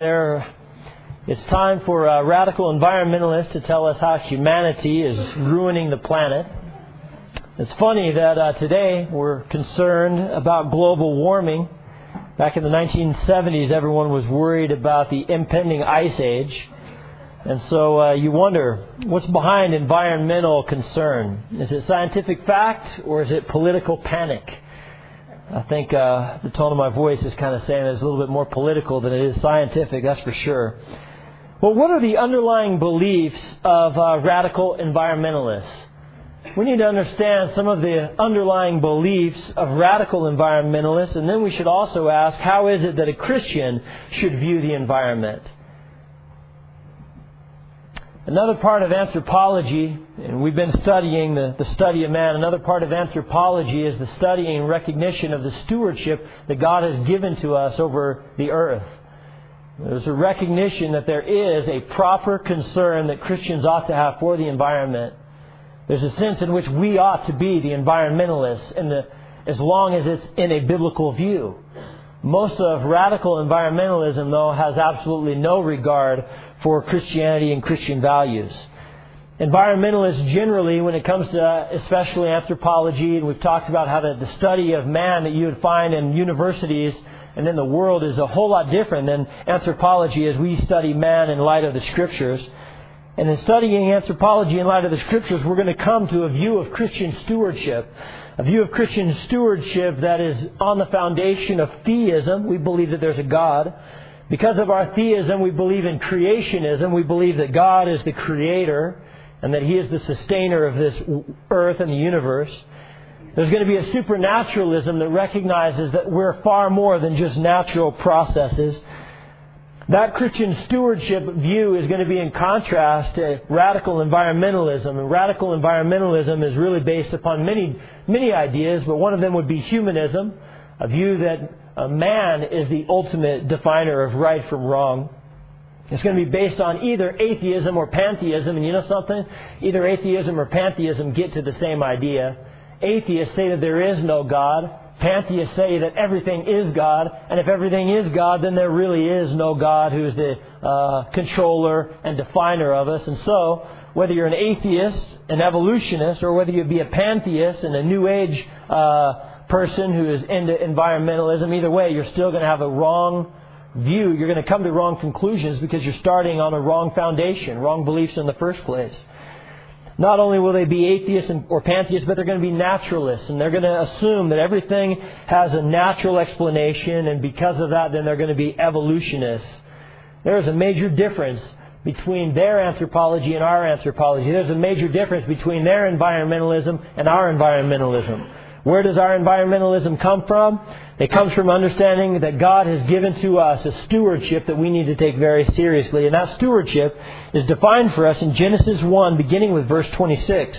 There, it's time for a radical environmentalists to tell us how humanity is ruining the planet. It's funny that uh, today we're concerned about global warming. Back in the 1970s, everyone was worried about the impending ice age. And so uh, you wonder what's behind environmental concern? Is it scientific fact or is it political panic? I think uh, the tone of my voice is kind of saying it's a little bit more political than it is scientific, that's for sure. Well, what are the underlying beliefs of uh, radical environmentalists? We need to understand some of the underlying beliefs of radical environmentalists, and then we should also ask how is it that a Christian should view the environment? Another part of anthropology, and we've been studying the, the study of man, another part of anthropology is the study and recognition of the stewardship that God has given to us over the earth. There's a recognition that there is a proper concern that Christians ought to have for the environment. There's a sense in which we ought to be the environmentalists as long as it's in a biblical view. Most of radical environmentalism, though, has absolutely no regard for Christianity and Christian values. Environmentalists generally, when it comes to especially anthropology, and we've talked about how the study of man that you would find in universities and in the world is a whole lot different than anthropology as we study man in light of the scriptures. And in studying anthropology in light of the scriptures, we're going to come to a view of Christian stewardship. A view of Christian stewardship that is on the foundation of theism. We believe that there's a God. Because of our theism, we believe in creationism. We believe that God is the creator and that He is the sustainer of this earth and the universe. There's going to be a supernaturalism that recognizes that we're far more than just natural processes. That Christian stewardship view is going to be in contrast to radical environmentalism. And radical environmentalism is really based upon many, many ideas, but one of them would be humanism, a view that man is the ultimate definer of right from wrong. It's going to be based on either atheism or pantheism. And you know something? Either atheism or pantheism get to the same idea. Atheists say that there is no God. Pantheists say that everything is God. And if everything is God, then there really is no God who's the uh, controller and definer of us. And so, whether you're an atheist, an evolutionist, or whether you be a pantheist and a New Age uh, person who is into environmentalism, either way, you're still going to have a wrong view. You're going to come to wrong conclusions because you're starting on a wrong foundation, wrong beliefs in the first place. Not only will they be atheists or pantheists, but they're going to be naturalists, and they're going to assume that everything has a natural explanation, and because of that, then they're going to be evolutionists. There is a major difference between their anthropology and our anthropology. There's a major difference between their environmentalism and our environmentalism. Where does our environmentalism come from? It comes from understanding that God has given to us a stewardship that we need to take very seriously. And that stewardship is defined for us in Genesis 1, beginning with verse 26.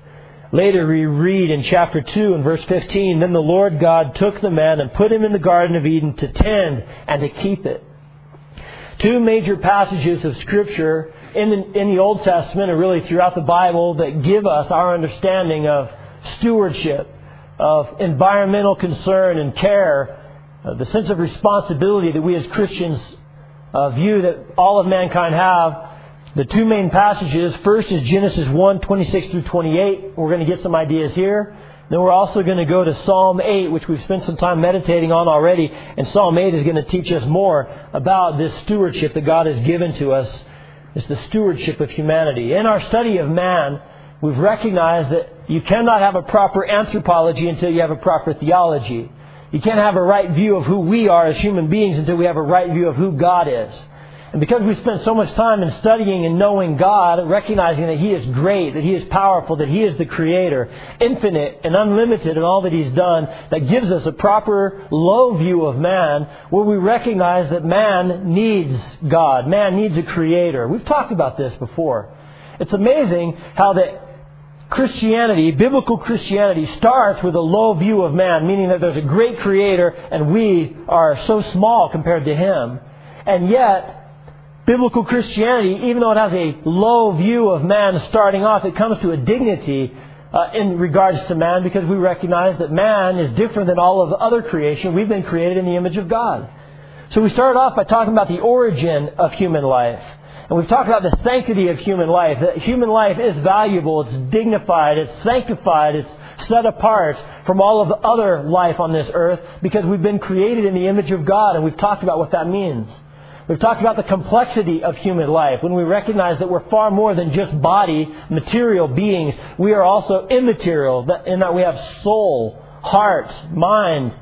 Later we read in chapter 2 and verse 15, Then the Lord God took the man and put him in the Garden of Eden to tend and to keep it. Two major passages of Scripture in the, in the Old Testament and really throughout the Bible that give us our understanding of stewardship, of environmental concern and care, uh, the sense of responsibility that we as Christians uh, view that all of mankind have the two main passages, first is Genesis 1, 26 through 28. We're going to get some ideas here. Then we're also going to go to Psalm 8, which we've spent some time meditating on already. And Psalm 8 is going to teach us more about this stewardship that God has given to us. It's the stewardship of humanity. In our study of man, we've recognized that you cannot have a proper anthropology until you have a proper theology. You can't have a right view of who we are as human beings until we have a right view of who God is. And because we spend so much time in studying and knowing God, recognizing that He is great, that He is powerful, that He is the Creator, infinite and unlimited in all that He's done, that gives us a proper low view of man, where we recognize that man needs God. Man needs a Creator. We've talked about this before. It's amazing how that Christianity, biblical Christianity, starts with a low view of man, meaning that there's a great Creator and we are so small compared to Him. And yet, biblical Christianity, even though it has a low view of man starting off, it comes to a dignity uh, in regards to man because we recognize that man is different than all of other creation. We've been created in the image of God. So we started off by talking about the origin of human life. And we've talked about the sanctity of human life. That human life is valuable, it's dignified, it's sanctified, it's set apart from all of the other life on this earth because we've been created in the image of God, and we've talked about what that means. We've talked about the complexity of human life when we recognize that we're far more than just body, material beings. We are also immaterial in that we have soul, heart, mind.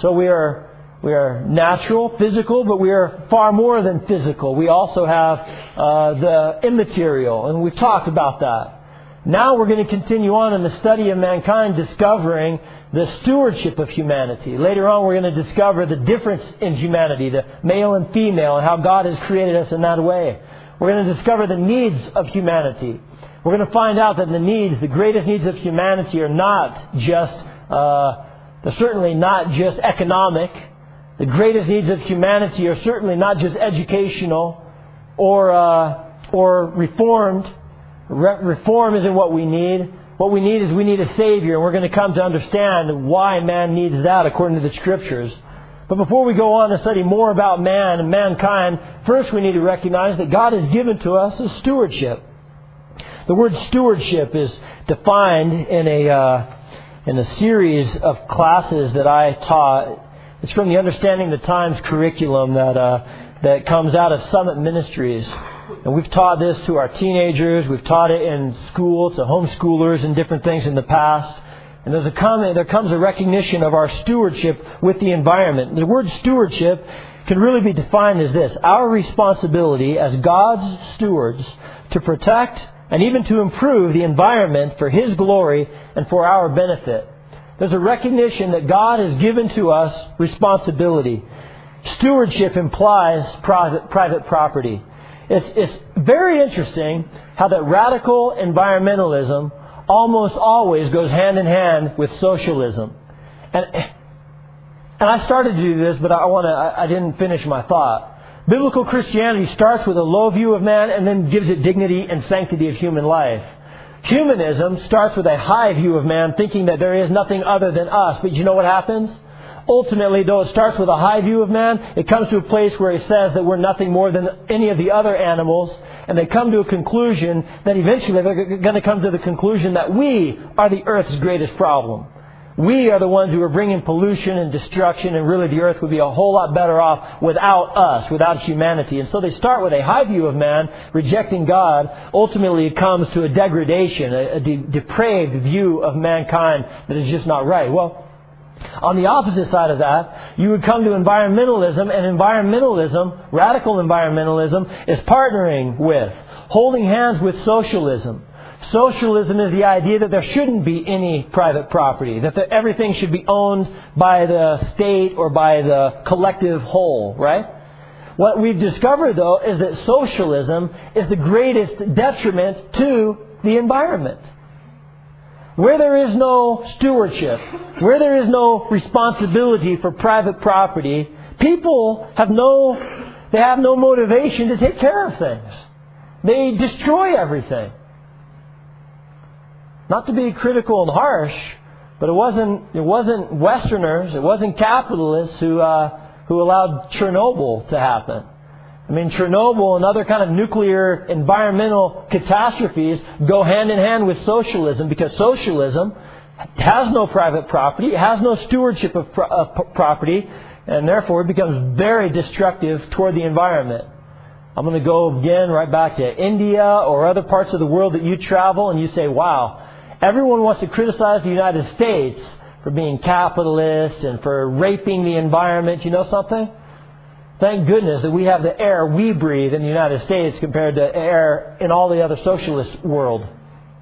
So we are we are natural, physical, but we are far more than physical. We also have uh, the immaterial, and we've talked about that. Now we're going to continue on in the study of mankind, discovering the stewardship of humanity. Later on, we're going to discover the difference in humanity, the male and female, and how God has created us in that way. We're going to discover the needs of humanity. We're going to find out that the needs, the greatest needs of humanity, are not just, uh, they're certainly not just economic. The greatest needs of humanity are certainly not just educational or, uh, or reformed. Re- reform isn't what we need. What we need is we need a Savior, and we're going to come to understand why man needs that according to the Scriptures. But before we go on to study more about man and mankind, first we need to recognize that God has given to us a stewardship. The word stewardship is defined in a, uh, in a series of classes that I taught. It's from the Understanding the Times curriculum that, uh, that comes out of Summit Ministries. And we've taught this to our teenagers. We've taught it in school to homeschoolers and different things in the past. And there's a comment, there comes a recognition of our stewardship with the environment. The word stewardship can really be defined as this our responsibility as God's stewards to protect and even to improve the environment for His glory and for our benefit. There's a recognition that God has given to us responsibility. Stewardship implies private, private property. It's, it's very interesting how that radical environmentalism almost always goes hand in hand with socialism. And, and I started to do this, but I, want to, I, I didn't finish my thought. Biblical Christianity starts with a low view of man and then gives it dignity and sanctity of human life. Humanism starts with a high view of man, thinking that there is nothing other than us. But you know what happens? Ultimately, though it starts with a high view of man, it comes to a place where he says that we're nothing more than any of the other animals, and they come to a conclusion that eventually they're going to come to the conclusion that we are the earth's greatest problem. We are the ones who are bringing pollution and destruction, and really the earth would be a whole lot better off without us, without humanity. And so they start with a high view of man, rejecting God. Ultimately, it comes to a degradation, a, a de- depraved view of mankind that is just not right. Well, on the opposite side of that, you would come to environmentalism, and environmentalism, radical environmentalism, is partnering with, holding hands with socialism. Socialism is the idea that there shouldn't be any private property, that the, everything should be owned by the state or by the collective whole, right? What we've discovered, though, is that socialism is the greatest detriment to the environment. Where there is no stewardship, where there is no responsibility for private property, people have no, they have no motivation to take care of things. They destroy everything. Not to be critical and harsh, but it wasn't, it wasn't Westerners, it wasn't capitalists who, uh, who allowed Chernobyl to happen. I mean, Chernobyl and other kind of nuclear environmental catastrophes go hand in hand with socialism because socialism has no private property, it has no stewardship of, pro- of property, and therefore it becomes very destructive toward the environment. I'm going to go again right back to India or other parts of the world that you travel and you say, wow, everyone wants to criticize the United States for being capitalist and for raping the environment. You know something? Thank goodness that we have the air we breathe in the United States compared to air in all the other socialist world.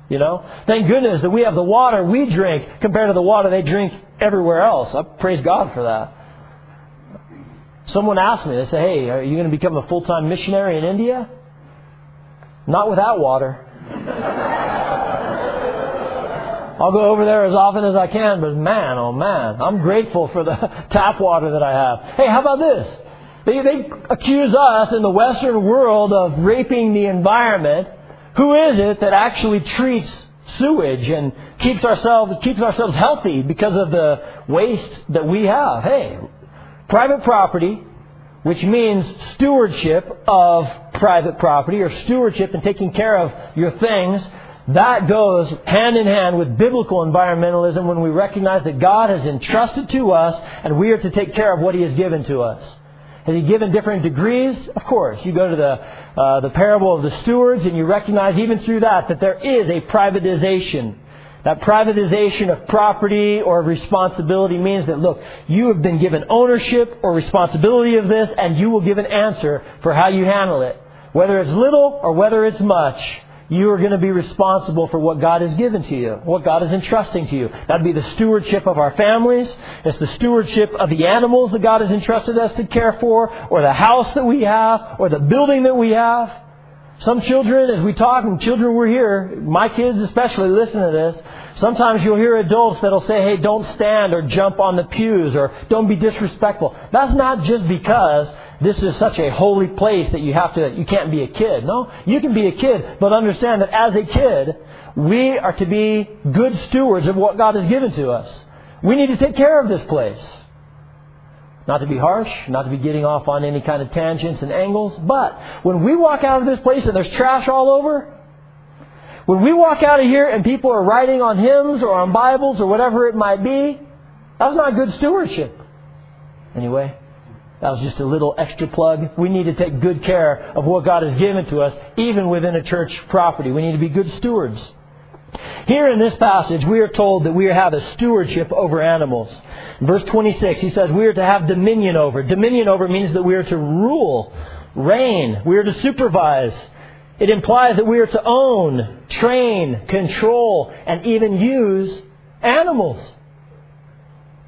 You know? Thank goodness that we have the water we drink compared to the water they drink everywhere else. I praise God for that. Someone asked me, they said, hey, are you going to become a full-time missionary in India? Not without water. I'll go over there as often as I can, but man, oh man, I'm grateful for the tap water that I have. Hey, how about this? They, they accuse us in the Western world of raping the environment. Who is it that actually treats sewage and keeps ourselves keeps ourselves healthy because of the waste that we have? Hey, private property, which means stewardship of private property or stewardship and taking care of your things that goes hand in hand with biblical environmentalism when we recognize that God has entrusted to us and we are to take care of what He has given to us. Has He given different degrees? Of course. You go to the, uh, the parable of the stewards and you recognize even through that that there is a privatization. That privatization of property or of responsibility means that, look, you have been given ownership or responsibility of this and you will give an answer for how you handle it. Whether it's little or whether it's much you are going to be responsible for what God has given to you, what God is entrusting to you. That'd be the stewardship of our families. It's the stewardship of the animals that God has entrusted us to care for, or the house that we have, or the building that we have. Some children, as we talk, and children were here, my kids especially listen to this. Sometimes you'll hear adults that'll say, hey, don't stand or jump on the pews or don't be disrespectful. That's not just because this is such a holy place that you have to, you can't be a kid. No, you can be a kid, but understand that as a kid, we are to be good stewards of what God has given to us. We need to take care of this place. Not to be harsh, not to be getting off on any kind of tangents and angles, but when we walk out of this place and there's trash all over, when we walk out of here and people are writing on hymns or on Bibles or whatever it might be, that's not good stewardship. Anyway, that was just a little extra plug. We need to take good care of what God has given to us, even within a church property. We need to be good stewards. Here in this passage, we are told that we have a stewardship over animals. Verse 26, he says we are to have dominion over. Dominion over means that we are to rule, reign, we are to supervise. It implies that we are to own, train, control, and even use animals.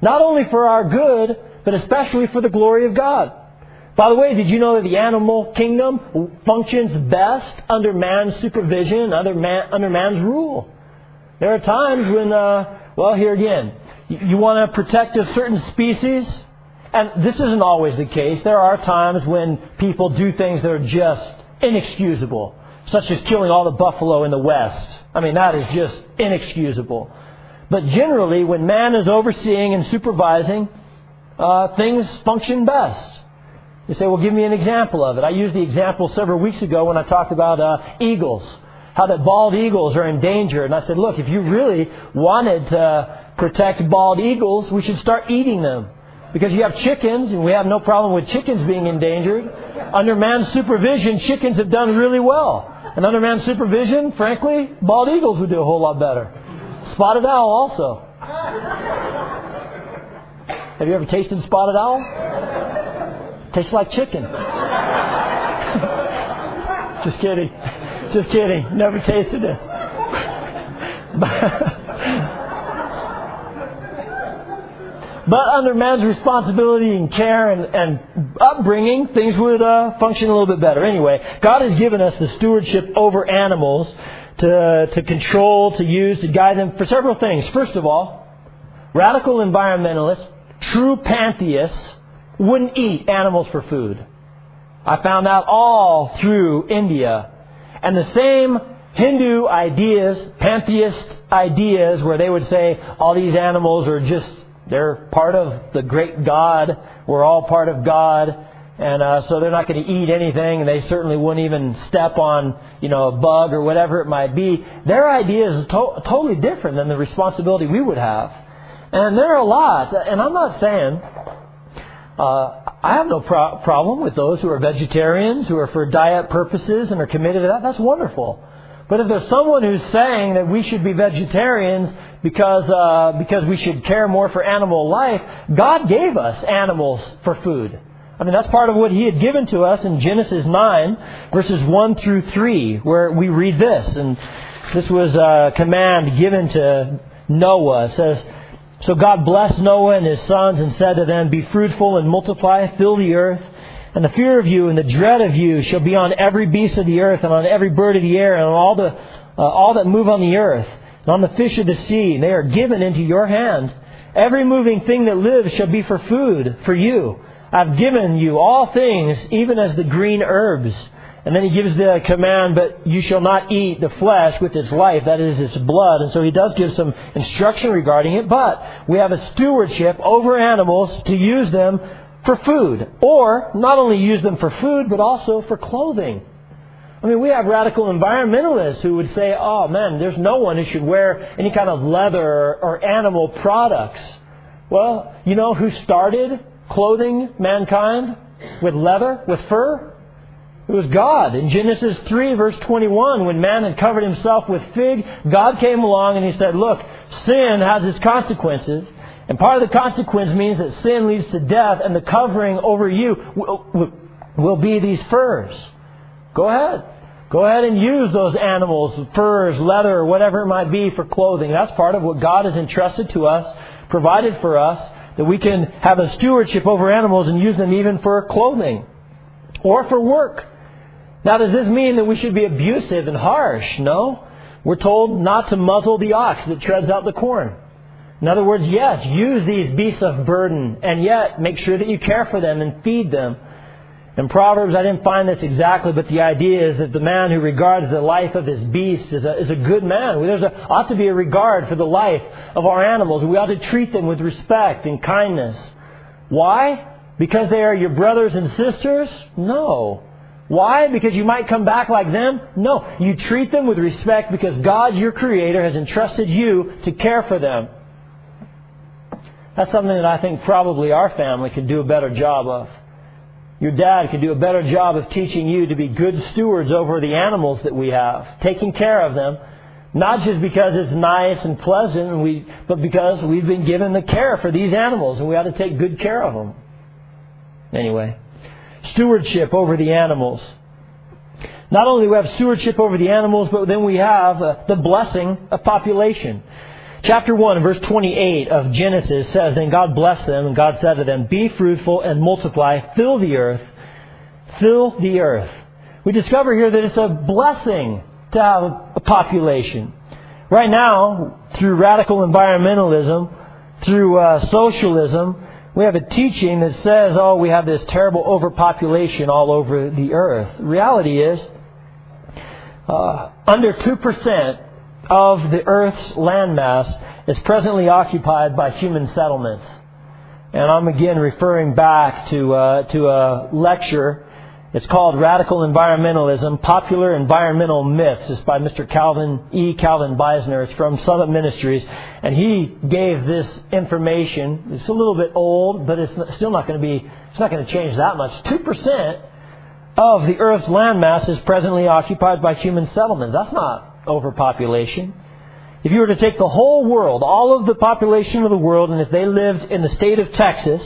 Not only for our good, but especially for the glory of God. By the way, did you know that the animal kingdom functions best under man's supervision, under, man, under man's rule? There are times when, uh, well, here again, you, you want to protect a certain species, and this isn't always the case. There are times when people do things that are just inexcusable, such as killing all the buffalo in the West. I mean, that is just inexcusable. But generally, when man is overseeing and supervising, uh, things function best. You say, well, give me an example of it. I used the example several weeks ago when I talked about uh, eagles, how that bald eagles are in danger. And I said, look, if you really wanted to protect bald eagles, we should start eating them. Because you have chickens, and we have no problem with chickens being endangered. Under man's supervision, chickens have done really well. And under man's supervision, frankly, bald eagles would do a whole lot better. Spotted owl also. Have you ever tasted spotted owl? Tastes like chicken. Just kidding. Just kidding. Never tasted it. but under man's responsibility and care and, and upbringing, things would uh, function a little bit better. Anyway, God has given us the stewardship over animals to, to control, to use, to guide them for several things. First of all, radical environmentalists true pantheists wouldn't eat animals for food. I found out all through India. And the same Hindu ideas, pantheist ideas, where they would say all these animals are just, they're part of the great God. We're all part of God. And uh, so they're not going to eat anything, and they certainly wouldn't even step on, you know, a bug or whatever it might be. Their idea is to- totally different than the responsibility we would have. And there are a lot, and I'm not saying uh, I have no pro- problem with those who are vegetarians, who are for diet purposes and are committed to that. That's wonderful. But if there's someone who's saying that we should be vegetarians because uh, because we should care more for animal life, God gave us animals for food. I mean, that's part of what he had given to us in Genesis 9, verses 1 through 3, where we read this. And this was a command given to Noah. It says, So God blessed Noah and his sons and said to them, Be fruitful and multiply, fill the earth. And the fear of you and the dread of you shall be on every beast of the earth and on every bird of the air and on all, the, uh, all that move on the earth and on the fish of the sea. And they are given into your hand. Every moving thing that lives shall be for food for you. I've given you all things, even as the green herbs. And then he gives the command, but you shall not eat the flesh with its life, that is its blood. And so he does give some instruction regarding it, but we have a stewardship over animals to use them for food. Or not only use them for food, but also for clothing. I mean, we have radical environmentalists who would say, oh man, there's no one who should wear any kind of leather or animal products. Well, you know who started clothing mankind with leather, with fur? It was God. In Genesis 3, verse 21, when man had covered himself with fig, God came along and he said, Look, sin has its consequences. And part of the consequence means that sin leads to death, and the covering over you will, will be these furs. Go ahead. Go ahead and use those animals, furs, leather, whatever it might be for clothing. That's part of what God has entrusted to us, provided for us, that we can have a stewardship over animals and use them even for clothing or for work. Now, does this mean that we should be abusive and harsh? No. We're told not to muzzle the ox that treads out the corn. In other words, yes, use these beasts of burden, and yet make sure that you care for them and feed them. In Proverbs, I didn't find this exactly, but the idea is that the man who regards the life of his beast is a, is a good man. There ought to be a regard for the life of our animals. We ought to treat them with respect and kindness. Why? Because they are your brothers and sisters? No. Why? Because you might come back like them? No. You treat them with respect because God, your Creator, has entrusted you to care for them. That's something that I think probably our family could do a better job of. Your dad could do a better job of teaching you to be good stewards over the animals that we have, taking care of them, not just because it's nice and pleasant, and we, but because we've been given the care for these animals, and we ought to take good care of them. Anyway stewardship over the animals. Not only do we have stewardship over the animals, but then we have uh, the blessing of population. Chapter 1, verse 28 of Genesis says, Then God blessed them, and God said to them, Be fruitful and multiply, fill the earth, fill the earth. We discover here that it's a blessing to have a population. Right now, through radical environmentalism, through uh, socialism, we have a teaching that says, oh, we have this terrible overpopulation all over the earth. Reality is, uh, under 2% of the earth's landmass is presently occupied by human settlements. And I'm again referring back to, uh, to a lecture it's called Radical Environmentalism, Popular Environmental Myths. It's by Mr. Calvin E. Calvin Beisner. It's from Summit Ministries. And he gave this information. It's a little bit old, but it's still not going to be, it's not going to change that much. 2% of the Earth's landmass is presently occupied by human settlements. That's not overpopulation. If you were to take the whole world, all of the population of the world, and if they lived in the state of Texas,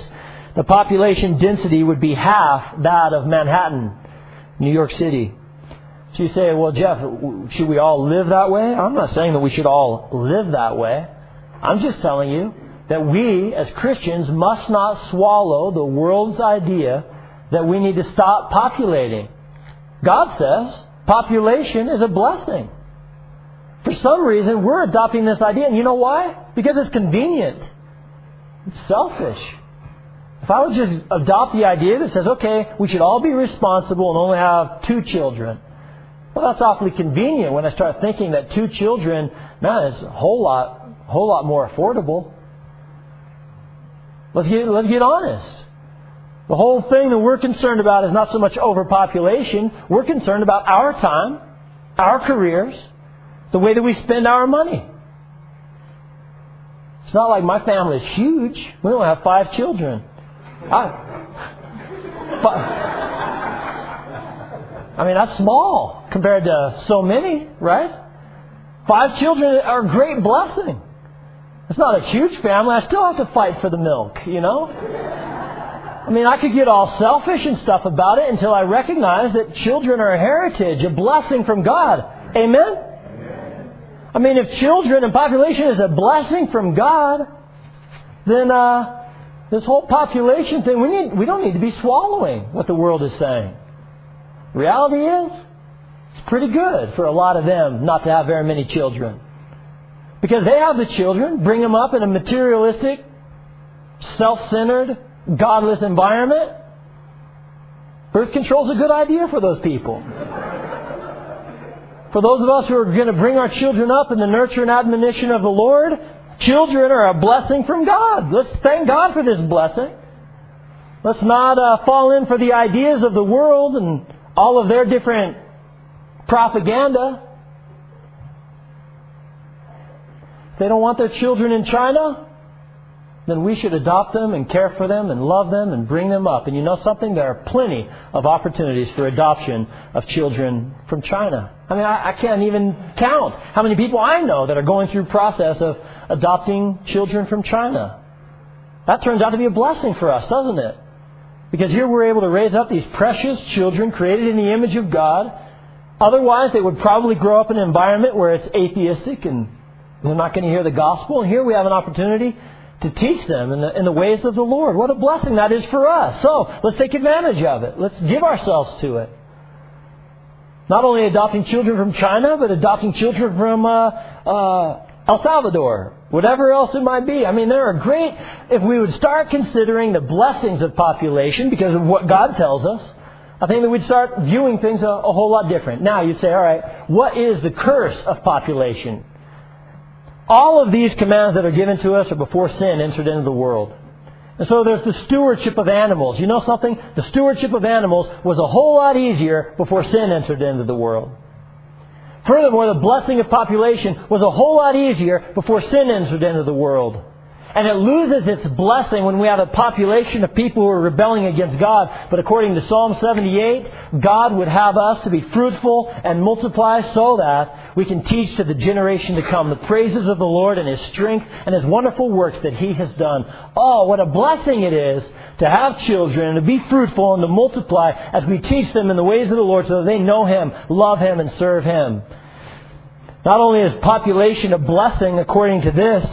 the population density would be half that of Manhattan, New York City. So you say, well, Jeff, should we all live that way? I'm not saying that we should all live that way. I'm just telling you that we, as Christians, must not swallow the world's idea that we need to stop populating. God says population is a blessing. For some reason, we're adopting this idea, and you know why? Because it's convenient. It's selfish. If I would just adopt the idea that says, okay, we should all be responsible and only have two children, well, that's awfully convenient when I start thinking that two children, man, is a whole lot, whole lot more affordable. Let's get, let's get honest. The whole thing that we're concerned about is not so much overpopulation. We're concerned about our time, our careers, the way that we spend our money. It's not like my family is huge. We only have five children. I, but, I mean, that's small compared to so many, right? Five children are a great blessing. It's not a huge family. I still have to fight for the milk, you know? I mean, I could get all selfish and stuff about it until I recognize that children are a heritage, a blessing from God. Amen? I mean, if children and population is a blessing from God, then uh, this whole population thing, we, need, we don't need to be swallowing what the world is saying. Reality is, it's pretty good for a lot of them not to have very many children. Because they have the children, bring them up in a materialistic, self centered, godless environment, birth control is a good idea for those people. For those of us who are going to bring our children up in the nurture and admonition of the Lord, children are a blessing from God. Let's thank God for this blessing. Let's not uh, fall in for the ideas of the world and all of their different propaganda. If they don't want their children in China, then we should adopt them and care for them and love them and bring them up. And you know something? There are plenty of opportunities for adoption of children from China. I mean, I, I can't even count how many people I know that are going through process of adopting children from China. That turns out to be a blessing for us, doesn't it? Because here we're able to raise up these precious children created in the image of God. Otherwise, they would probably grow up in an environment where it's atheistic and they're not going to hear the gospel. And here we have an opportunity to teach them in the, in the ways of the Lord. What a blessing that is for us. So let's take advantage of it. Let's give ourselves to it. Not only adopting children from China, but adopting children from uh, uh, El Salvador, whatever else it might be. I mean, there are great, if we would start considering the blessings of population because of what God tells us, I think that we'd start viewing things a, a whole lot different. Now, you'd say, all right, what is the curse of population? All of these commands that are given to us are before sin entered into the world. And so there's the stewardship of animals. You know something? The stewardship of animals was a whole lot easier before sin entered into the world. Furthermore, the blessing of population was a whole lot easier before sin entered into the world. And it loses its blessing when we have a population of people who are rebelling against God. But according to Psalm 78, God would have us to be fruitful and multiply so that we can teach to the generation to come the praises of the Lord and His strength and His wonderful works that He has done. Oh, what a blessing it is to have children and to be fruitful and to multiply as we teach them in the ways of the Lord so that they know Him, love Him, and serve Him. Not only is population a blessing according to this,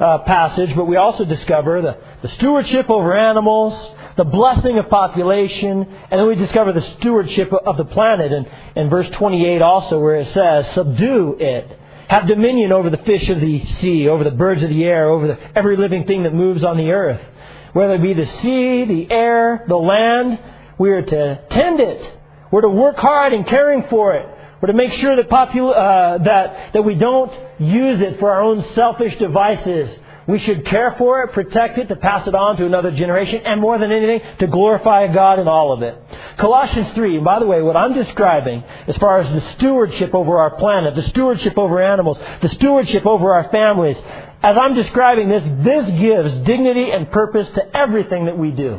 uh, passage, but we also discover the, the stewardship over animals, the blessing of population, and then we discover the stewardship of the planet. And in verse 28 also, where it says, Subdue it. Have dominion over the fish of the sea, over the birds of the air, over the, every living thing that moves on the earth. Whether it be the sea, the air, the land, we are to tend it. We're to work hard in caring for it. We're to make sure that, popul- uh, that, that we don't use it for our own selfish devices. We should care for it, protect it, to pass it on to another generation, and more than anything, to glorify God in all of it. Colossians 3, and by the way, what I'm describing as far as the stewardship over our planet, the stewardship over animals, the stewardship over our families, as I'm describing this, this gives dignity and purpose to everything that we do.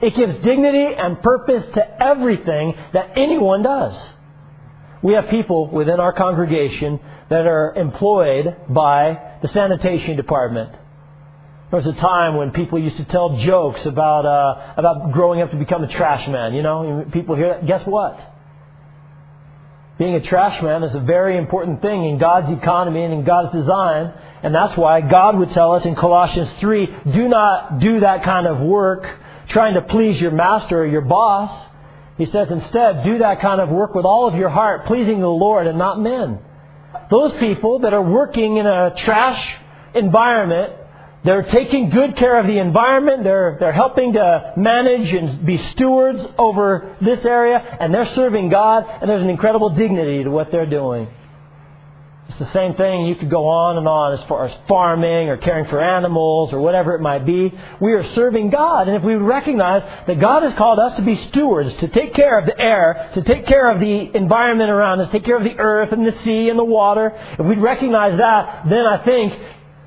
It gives dignity and purpose to everything that anyone does. We have people within our congregation that are employed by the sanitation department. There was a time when people used to tell jokes about uh, about growing up to become a trash man. You know, people hear that. Guess what? Being a trash man is a very important thing in God's economy and in God's design, and that's why God would tell us in Colossians 3, do not do that kind of work trying to please your master or your boss. He says, instead, do that kind of work with all of your heart, pleasing the Lord and not men. Those people that are working in a trash environment, they're taking good care of the environment, they're, they're helping to manage and be stewards over this area, and they're serving God, and there's an incredible dignity to what they're doing. It's the same thing. You could go on and on as far as farming or caring for animals or whatever it might be. We are serving God. And if we recognize that God has called us to be stewards, to take care of the air, to take care of the environment around us, take care of the earth and the sea and the water, if we'd recognize that, then I think,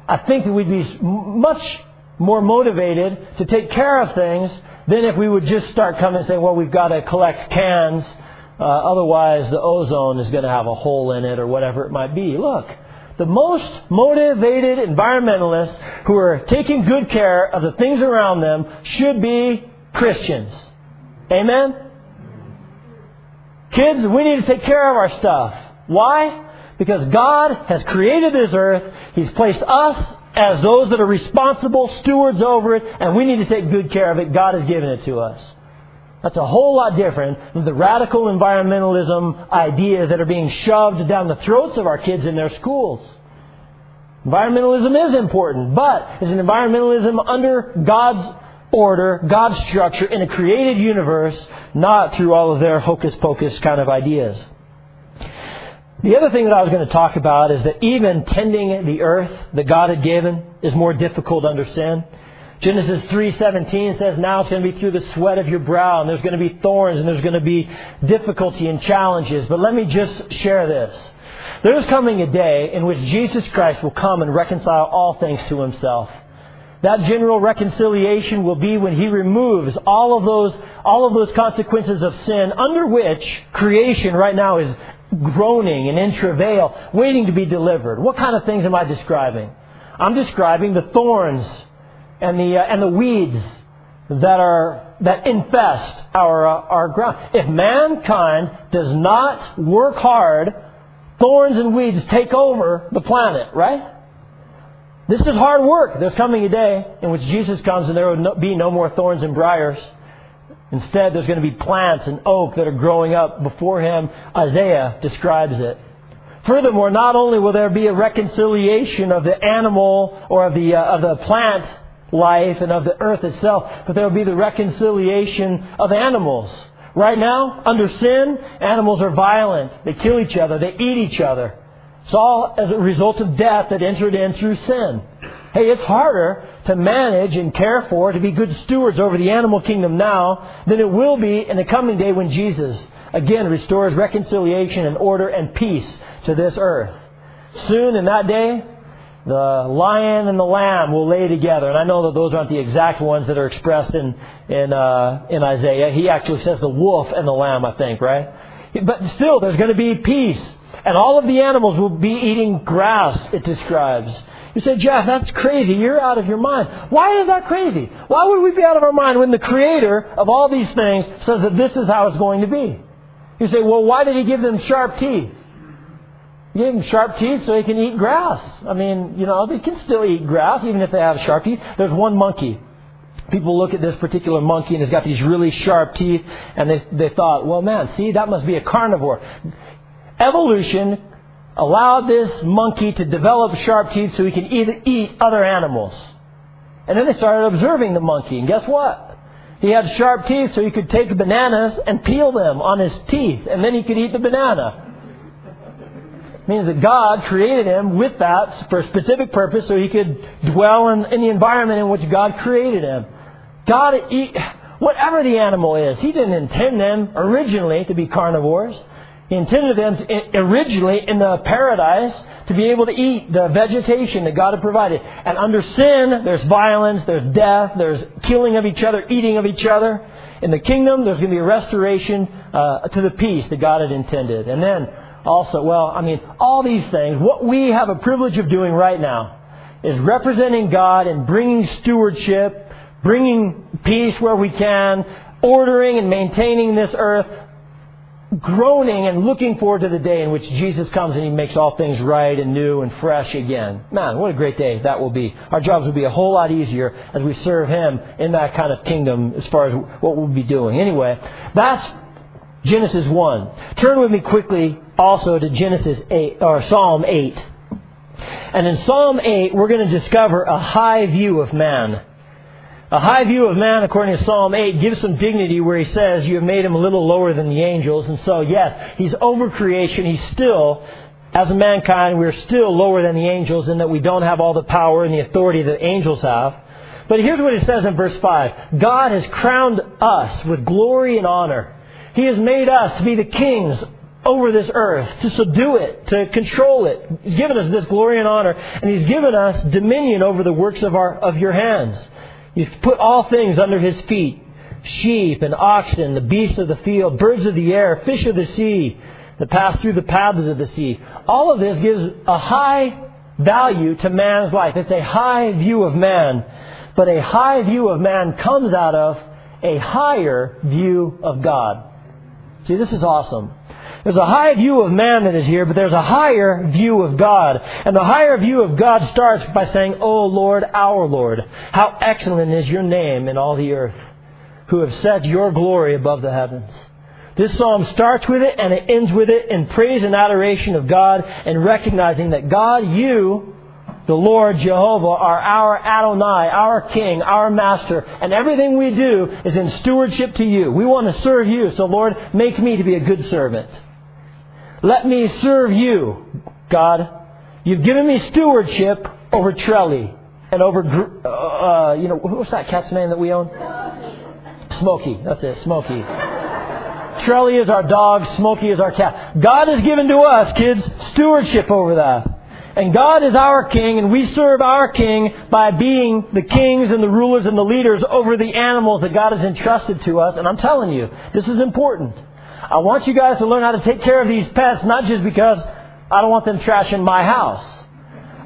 I think that we'd be much more motivated to take care of things than if we would just start coming and saying, well, we've got to collect cans uh, otherwise, the ozone is going to have a hole in it or whatever it might be. Look, the most motivated environmentalists who are taking good care of the things around them should be Christians. Amen? Kids, we need to take care of our stuff. Why? Because God has created this earth. He's placed us as those that are responsible stewards over it, and we need to take good care of it. God has given it to us. That's a whole lot different than the radical environmentalism ideas that are being shoved down the throats of our kids in their schools. Environmentalism is important, but is an environmentalism under God's order, God's structure in a created universe, not through all of their hocus pocus kind of ideas. The other thing that I was going to talk about is that even tending the earth that God had given is more difficult under sin. Genesis 3:17 says now it's going to be through the sweat of your brow and there's going to be thorns and there's going to be difficulty and challenges. But let me just share this. There's coming a day in which Jesus Christ will come and reconcile all things to himself. That general reconciliation will be when he removes all of those all of those consequences of sin under which creation right now is groaning and in travail, waiting to be delivered. What kind of things am I describing? I'm describing the thorns and the, uh, and the weeds that are, that infest our, uh, our ground. If mankind does not work hard, thorns and weeds take over the planet, right? This is hard work. There's coming a day in which Jesus comes and there will be no more thorns and briars. Instead, there's going to be plants and oak that are growing up before him. Isaiah describes it. Furthermore, not only will there be a reconciliation of the animal or of the, uh, of the plant life and of the earth itself, but there will be the reconciliation of animals. Right now, under sin, animals are violent. They kill each other. They eat each other. It's all as a result of death that entered in through sin. Hey, it's harder to manage and care for, to be good stewards over the animal kingdom now than it will be in the coming day when Jesus again restores reconciliation and order and peace to this earth. Soon in that day, the lion and the lamb will lay together. And I know that those aren't the exact ones that are expressed in, in, uh, in Isaiah. He actually says the wolf and the lamb, I think, right? But still, there's going to be peace. And all of the animals will be eating grass, it describes. You say, Jeff, that's crazy. You're out of your mind. Why is that crazy? Why would we be out of our mind when the creator of all these things says that this is how it's going to be? You say, well, why did he give them sharp teeth? He gave them sharp teeth so they can eat grass. I mean, you know, they can still eat grass even if they have sharp teeth. There's one monkey. People look at this particular monkey and it's got these really sharp teeth and they, they thought, well, man, see, that must be a carnivore. Evolution allowed this monkey to develop sharp teeth so he can eat, eat other animals. And then they started observing the monkey, and guess what? He had sharp teeth so he could take bananas and peel them on his teeth, and then he could eat the banana. Means that God created him with that for a specific purpose so he could dwell in, in the environment in which God created him. God, he, whatever the animal is, He didn't intend them originally to be carnivores. He intended them to, originally in the paradise to be able to eat the vegetation that God had provided. And under sin, there's violence, there's death, there's killing of each other, eating of each other. In the kingdom, there's going to be a restoration uh, to the peace that God had intended. And then also, well, I mean, all these things, what we have a privilege of doing right now is representing God and bringing stewardship, bringing peace where we can, ordering and maintaining this earth groaning and looking forward to the day in which Jesus comes and He makes all things right and new and fresh again. Man, what a great day that will be. Our jobs will be a whole lot easier as we serve Him in that kind of kingdom as far as what we'll be doing. Anyway, that's Genesis 1. Turn with me quickly also to Genesis 8, or Psalm 8. And in Psalm 8, we're going to discover a high view of man. A high view of man, according to Psalm 8, gives some dignity where he says, You have made him a little lower than the angels. And so, yes, he's over creation. He's still, as a mankind, we're still lower than the angels in that we don't have all the power and the authority that angels have. But here's what it says in verse 5 God has crowned us with glory and honor. He has made us to be the kings over this earth, to subdue it, to control it. He's given us this glory and honor, and He's given us dominion over the works of, our, of your hands. You've put all things under his feet sheep and oxen, the beasts of the field, birds of the air, fish of the sea that pass through the paths of the sea. All of this gives a high value to man's life. It's a high view of man. But a high view of man comes out of a higher view of God. See, this is awesome. There's a high view of man that is here, but there's a higher view of God. And the higher view of God starts by saying, O Lord, our Lord, how excellent is your name in all the earth, who have set your glory above the heavens. This psalm starts with it and it ends with it in praise and adoration of God and recognizing that God, you, the Lord Jehovah are our Adonai, our King, our Master, and everything we do is in stewardship to you. We want to serve you, so Lord, make me to be a good servant. Let me serve you, God. You've given me stewardship over Trelly and over, uh, uh, you know, what's that cat's name that we own? Smokey. That's it, Smokey. Trelly is our dog, Smokey is our cat. God has given to us, kids, stewardship over that. And God is our king, and we serve our king by being the kings and the rulers and the leaders over the animals that God has entrusted to us. And I'm telling you, this is important. I want you guys to learn how to take care of these pets, not just because I don't want them trashing my house.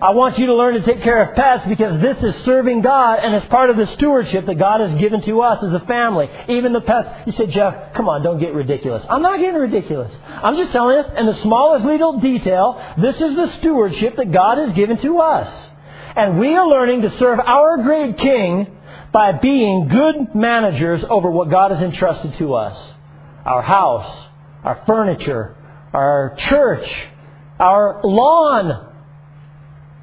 I want you to learn to take care of pets because this is serving God and it's part of the stewardship that God has given to us as a family. Even the pets. You said, Jeff, come on, don't get ridiculous. I'm not getting ridiculous. I'm just telling us in the smallest little detail, this is the stewardship that God has given to us. And we are learning to serve our great King by being good managers over what God has entrusted to us. Our house, our furniture, our church, our lawn,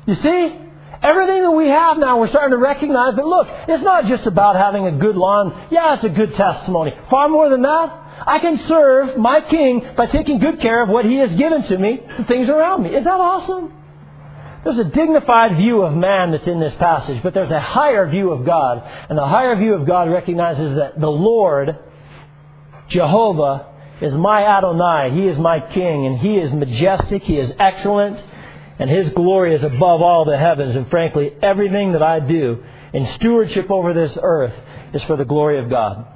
you see? Everything that we have now, we're starting to recognize that, look, it's not just about having a good lawn. Yeah, it's a good testimony. Far more than that. I can serve my king by taking good care of what he has given to me, the things around me. Is that awesome? There's a dignified view of man that's in this passage, but there's a higher view of God. And the higher view of God recognizes that the Lord, Jehovah, is my Adonai. He is my king, and he is majestic. He is excellent and His glory is above all the heavens. And frankly, everything that I do in stewardship over this earth is for the glory of God.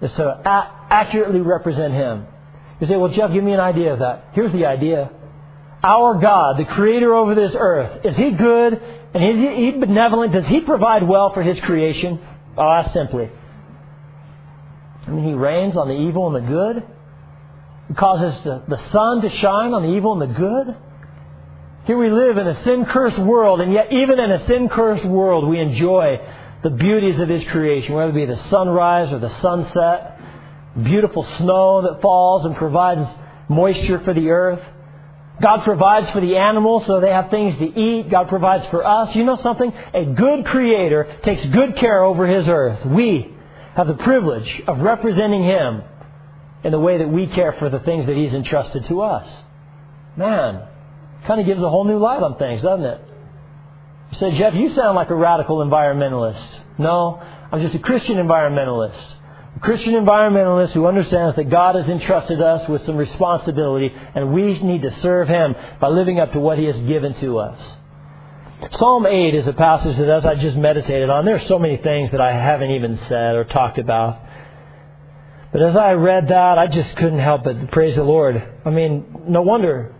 Is to a- accurately represent Him. You say, well, Jeff, give me an idea of that. Here's the idea. Our God, the creator over this earth, is He good and is He benevolent? Does He provide well for His creation? Ask simply. I mean, He rains on the evil and the good. He causes the, the sun to shine on the evil and the good. Here we live in a sin cursed world, and yet, even in a sin cursed world, we enjoy the beauties of His creation, whether it be the sunrise or the sunset, beautiful snow that falls and provides moisture for the earth. God provides for the animals so they have things to eat. God provides for us. You know something? A good creator takes good care over his earth. We have the privilege of representing him in the way that we care for the things that he's entrusted to us. Man, Kind of gives a whole new light on things, doesn't it? You say, Jeff, you sound like a radical environmentalist. No, I'm just a Christian environmentalist. A Christian environmentalist who understands that God has entrusted us with some responsibility and we need to serve Him by living up to what He has given to us. Psalm 8 is a passage that as I just meditated on, there are so many things that I haven't even said or talked about. But as I read that, I just couldn't help but praise the Lord. I mean, no wonder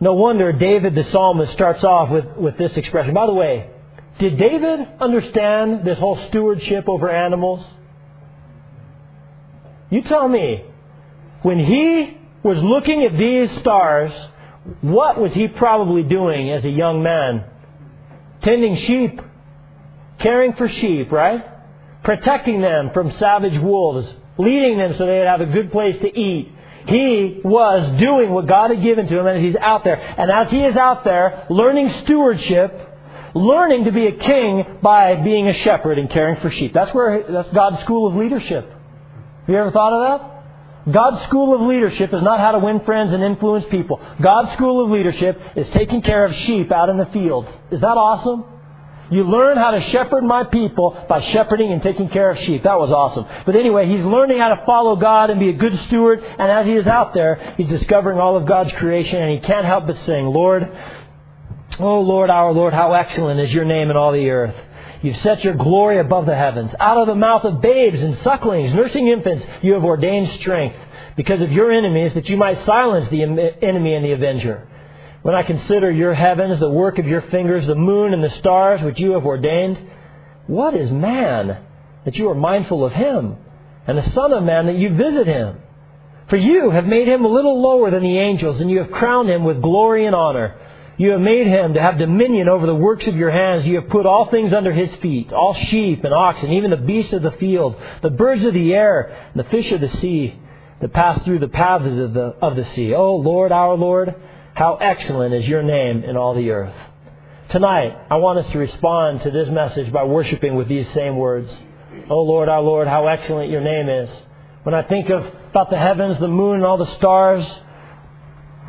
no wonder David the psalmist starts off with, with this expression. By the way, did David understand this whole stewardship over animals? You tell me. When he was looking at these stars, what was he probably doing as a young man? Tending sheep, caring for sheep, right? Protecting them from savage wolves, leading them so they'd have a good place to eat, he was doing what God had given to him and he's out there. And as he is out there, learning stewardship, learning to be a king by being a shepherd and caring for sheep. That's where, that's God's school of leadership. Have you ever thought of that? God's school of leadership is not how to win friends and influence people. God's school of leadership is taking care of sheep out in the field. Is that awesome? You learn how to shepherd my people by shepherding and taking care of sheep. That was awesome. But anyway, he's learning how to follow God and be a good steward. And as he is out there, he's discovering all of God's creation and he can't help but sing, Lord, oh Lord, our Lord, how excellent is your name in all the earth. You've set your glory above the heavens. Out of the mouth of babes and sucklings, nursing infants, you have ordained strength because of your enemies that you might silence the enemy and the avenger. When I consider your heavens, the work of your fingers, the moon and the stars which you have ordained, what is man that you are mindful of him, and the Son of Man that you visit him? For you have made him a little lower than the angels, and you have crowned him with glory and honor. You have made him to have dominion over the works of your hands. You have put all things under his feet, all sheep and oxen, even the beasts of the field, the birds of the air, and the fish of the sea that pass through the paths of the, of the sea. O oh, Lord, our Lord, how excellent is your name in all the earth. Tonight, I want us to respond to this message by worshiping with these same words. Oh Lord, our Lord, how excellent your name is. When I think of about the heavens, the moon, and all the stars,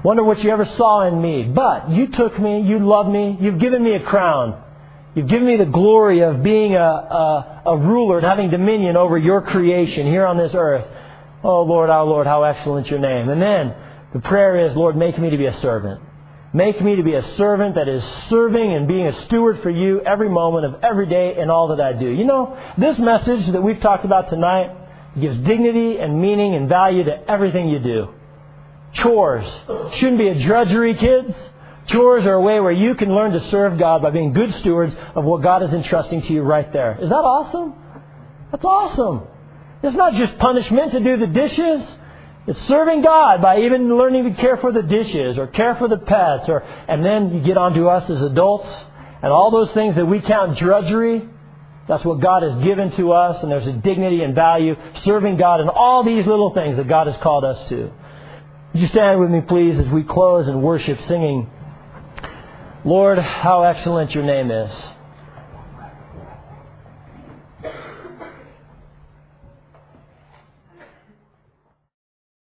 wonder what you ever saw in me. But you took me, you loved me, you've given me a crown. You've given me the glory of being a, a, a ruler and having dominion over your creation here on this earth. Oh Lord, our Lord, how excellent your name. And then the prayer is, Lord, make me to be a servant. Make me to be a servant that is serving and being a steward for you every moment of every day in all that I do. You know, this message that we've talked about tonight gives dignity and meaning and value to everything you do. Chores shouldn't be a drudgery, kids. Chores are a way where you can learn to serve God by being good stewards of what God is entrusting to you right there. Is that awesome? That's awesome. It's not just punishment to do the dishes. It's serving God by even learning to care for the dishes or care for the pets or and then you get onto us as adults and all those things that we count drudgery. That's what God has given to us and there's a dignity and value serving God in all these little things that God has called us to. Would you stand with me please as we close and worship singing Lord, how excellent your name is.